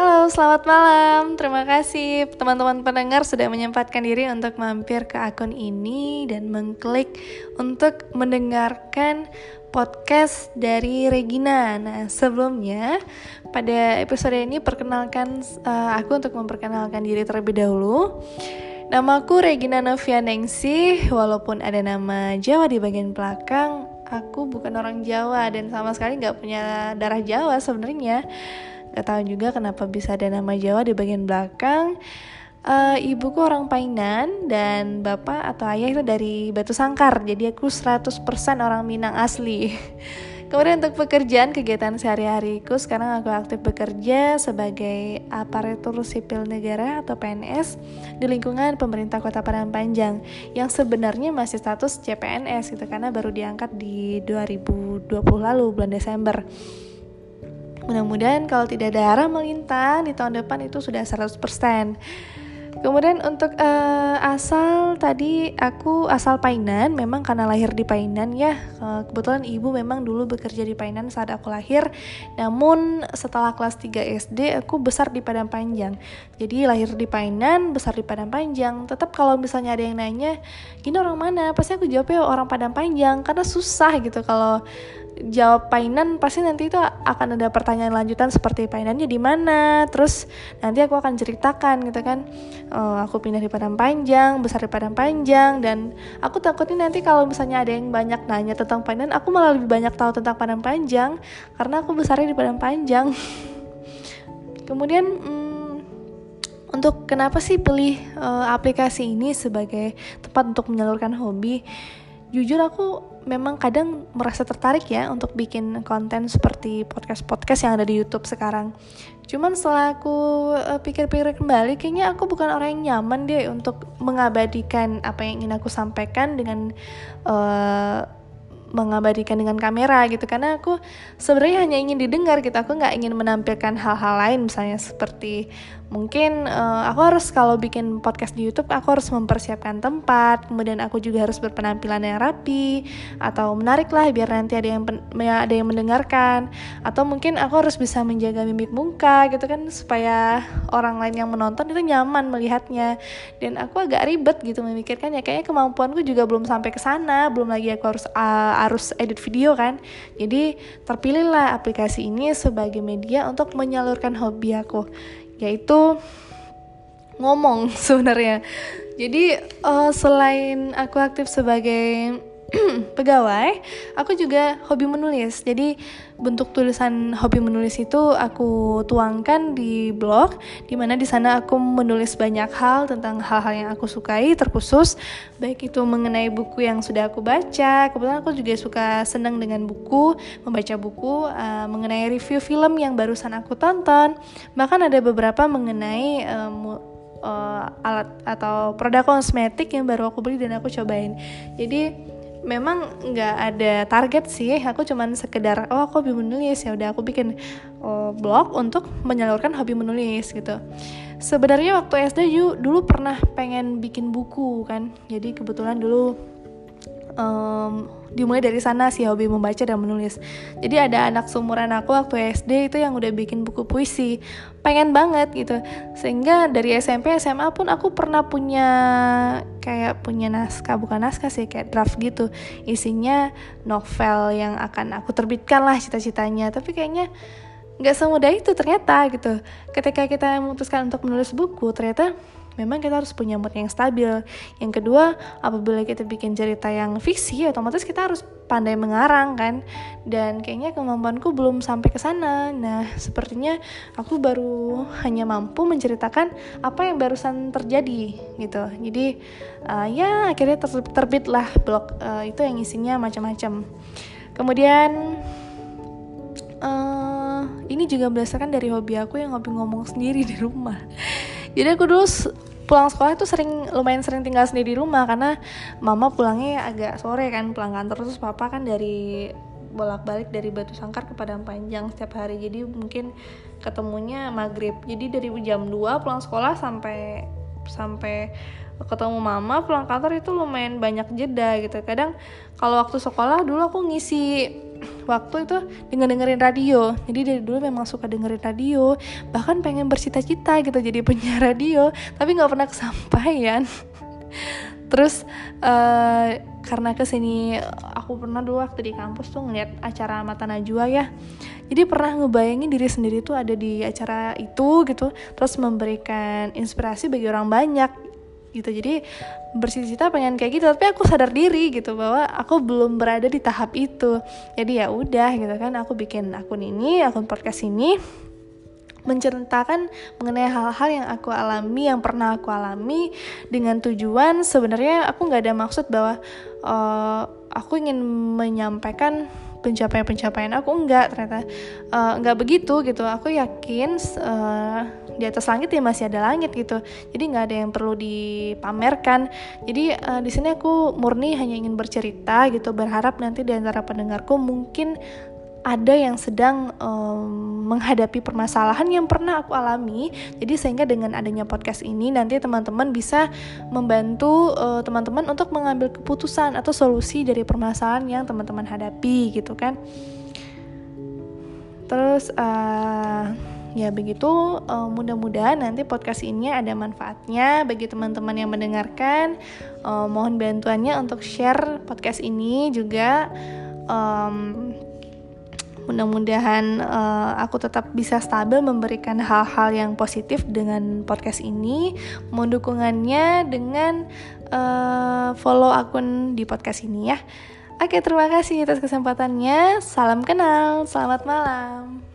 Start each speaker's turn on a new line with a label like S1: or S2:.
S1: Halo, selamat malam. Terima kasih teman-teman pendengar sudah menyempatkan diri untuk mampir ke akun ini dan mengklik untuk mendengarkan podcast dari Regina. Nah, sebelumnya pada episode ini perkenalkan uh, aku untuk memperkenalkan diri terlebih dahulu. Namaku Regina Novia Nengsi, walaupun ada nama Jawa di bagian belakang, aku bukan orang Jawa dan sama sekali nggak punya darah Jawa sebenarnya. Gak tahu juga kenapa bisa ada nama Jawa di bagian belakang. Uh, ibuku orang Painan dan bapak atau ayah itu dari Batu Sangkar. Jadi aku 100% orang Minang asli. Kemudian untuk pekerjaan kegiatan sehari-hariku sekarang aku aktif bekerja sebagai aparatur sipil negara atau PNS di lingkungan pemerintah Kota Padang Panjang yang sebenarnya masih status CPNS gitu karena baru diangkat di 2020 lalu bulan Desember. Mudah-mudahan kalau tidak ada arah melintang di tahun depan itu sudah 100%. Kemudian untuk uh, asal tadi aku asal Painan, memang karena lahir di Painan ya. Uh, kebetulan ibu memang dulu bekerja di Painan saat aku lahir. Namun setelah kelas 3 SD aku besar di Padang Panjang. Jadi lahir di Painan, besar di Padang Panjang. Tetap kalau misalnya ada yang nanya, "Ini orang mana?" Pasti aku jawabnya orang Padang Panjang karena susah gitu kalau jawab painan pasti nanti itu akan ada pertanyaan lanjutan seperti painannya di mana? Terus nanti aku akan ceritakan gitu kan. Uh, aku pindah di Padang Panjang besar di Padang Panjang dan aku takutnya nanti kalau misalnya ada yang banyak nanya tentang painan aku malah lebih banyak tahu tentang Padang Panjang karena aku besarnya di Padang Panjang. Kemudian hmm, untuk kenapa sih pilih uh, aplikasi ini sebagai tempat untuk menyalurkan hobi jujur aku memang kadang merasa tertarik ya untuk bikin konten seperti podcast-podcast yang ada di YouTube sekarang. Cuman setelah aku uh, pikir-pikir kembali, kayaknya aku bukan orang yang nyaman deh untuk mengabadikan apa yang ingin aku sampaikan dengan uh, mengabadikan dengan kamera gitu. Karena aku sebenarnya hanya ingin didengar gitu. Aku nggak ingin menampilkan hal-hal lain misalnya seperti mungkin uh, aku harus kalau bikin podcast di YouTube aku harus mempersiapkan tempat kemudian aku juga harus berpenampilan yang rapi atau menarik lah biar nanti ada yang ya, ada yang mendengarkan. Atau mungkin aku harus bisa menjaga mimik muka gitu kan supaya orang lain yang menonton itu nyaman melihatnya. Dan aku agak ribet gitu memikirkannya. Kayaknya kemampuanku juga belum sampai ke sana belum lagi aku harus uh, harus edit video kan jadi terpilihlah aplikasi ini sebagai media untuk menyalurkan hobi aku yaitu ngomong sebenarnya. Jadi uh, selain aku aktif sebagai pegawai, aku juga hobi menulis. Jadi bentuk tulisan hobi menulis itu aku tuangkan di blog, di mana di sana aku menulis banyak hal tentang hal-hal yang aku sukai, terkhusus baik itu mengenai buku yang sudah aku baca. Kebetulan aku juga suka senang dengan buku, membaca buku uh, mengenai review film yang barusan aku tonton. Bahkan ada beberapa mengenai uh, uh, alat atau produk kosmetik yang baru aku beli dan aku cobain. Jadi memang nggak ada target sih. Aku cuman sekedar oh aku hobi menulis. Ya udah aku bikin oh, blog untuk menyalurkan hobi menulis gitu. Sebenarnya waktu SD dulu pernah pengen bikin buku kan. Jadi kebetulan dulu um, dimulai dari sana sih hobi membaca dan menulis. Jadi ada anak seumuran aku waktu SD itu yang udah bikin buku puisi. Pengen banget gitu. Sehingga dari SMP SMA pun aku pernah punya kayak punya naskah bukan naskah sih kayak draft gitu. Isinya novel yang akan aku terbitkan lah cita-citanya. Tapi kayaknya nggak semudah itu ternyata gitu. Ketika kita memutuskan untuk menulis buku ternyata memang kita harus punya mood yang stabil. Yang kedua, apabila kita bikin cerita yang fiksi, otomatis kita harus pandai mengarang kan. Dan kayaknya kemampuanku belum sampai ke sana. Nah, sepertinya aku baru hanya mampu menceritakan apa yang barusan terjadi gitu. Jadi uh, ya akhirnya ter terbitlah blog uh, itu yang isinya macam-macam. Kemudian uh, ini juga berdasarkan dari hobi aku yang hobi ngomong sendiri di rumah. Jadi aku dulu pulang sekolah itu sering lumayan sering tinggal sendiri di rumah karena mama pulangnya agak sore kan pulang kantor. Terus papa kan dari bolak-balik dari Batu Sangkar ke Padang Panjang setiap hari. Jadi mungkin ketemunya maghrib. Jadi dari jam 2 pulang sekolah sampai sampai ketemu mama pulang kantor itu lumayan banyak jeda gitu. Kadang kalau waktu sekolah dulu aku ngisi waktu itu dengan dengerin radio. Jadi dari dulu memang suka dengerin radio bahkan pengen bercita-cita gitu jadi penyiar radio tapi nggak pernah kesampaian. Terus uh, karena ke sini aku pernah dulu waktu di kampus tuh ngeliat acara mata najwa ya. Jadi pernah ngebayangin diri sendiri tuh ada di acara itu gitu terus memberikan inspirasi bagi orang banyak gitu. Jadi bersita-cita pengen kayak gitu tapi aku sadar diri gitu bahwa aku belum berada di tahap itu. Jadi ya udah gitu kan aku bikin akun ini akun podcast ini menceritakan mengenai hal-hal yang aku alami yang pernah aku alami dengan tujuan. Sebenarnya aku nggak ada maksud bahwa uh, aku ingin menyampaikan pencapaian-pencapaian aku enggak ternyata uh, enggak begitu gitu. Aku yakin uh, di atas langit ya masih ada langit gitu. Jadi nggak ada yang perlu dipamerkan. Jadi uh, di sini aku murni hanya ingin bercerita gitu berharap nanti di antara pendengarku mungkin ada yang sedang um, menghadapi permasalahan yang pernah aku alami. Jadi sehingga dengan adanya podcast ini nanti teman-teman bisa membantu teman teman-teman untuk mengambil keputusan atau solusi dari permasalahan yang teman-teman hadapi gitu kan. Terus uh, ya begitu uh, mudah-mudahan nanti podcast ini ada manfaatnya bagi teman-teman yang mendengarkan. Uh, mohon bantuannya untuk share podcast ini juga. Um, Mudah-mudahan uh, aku tetap bisa stabil memberikan hal-hal yang positif dengan podcast ini. Mohon dukungannya dengan uh, follow akun di podcast ini ya. Oke, terima kasih atas kesempatannya. Salam kenal, selamat malam.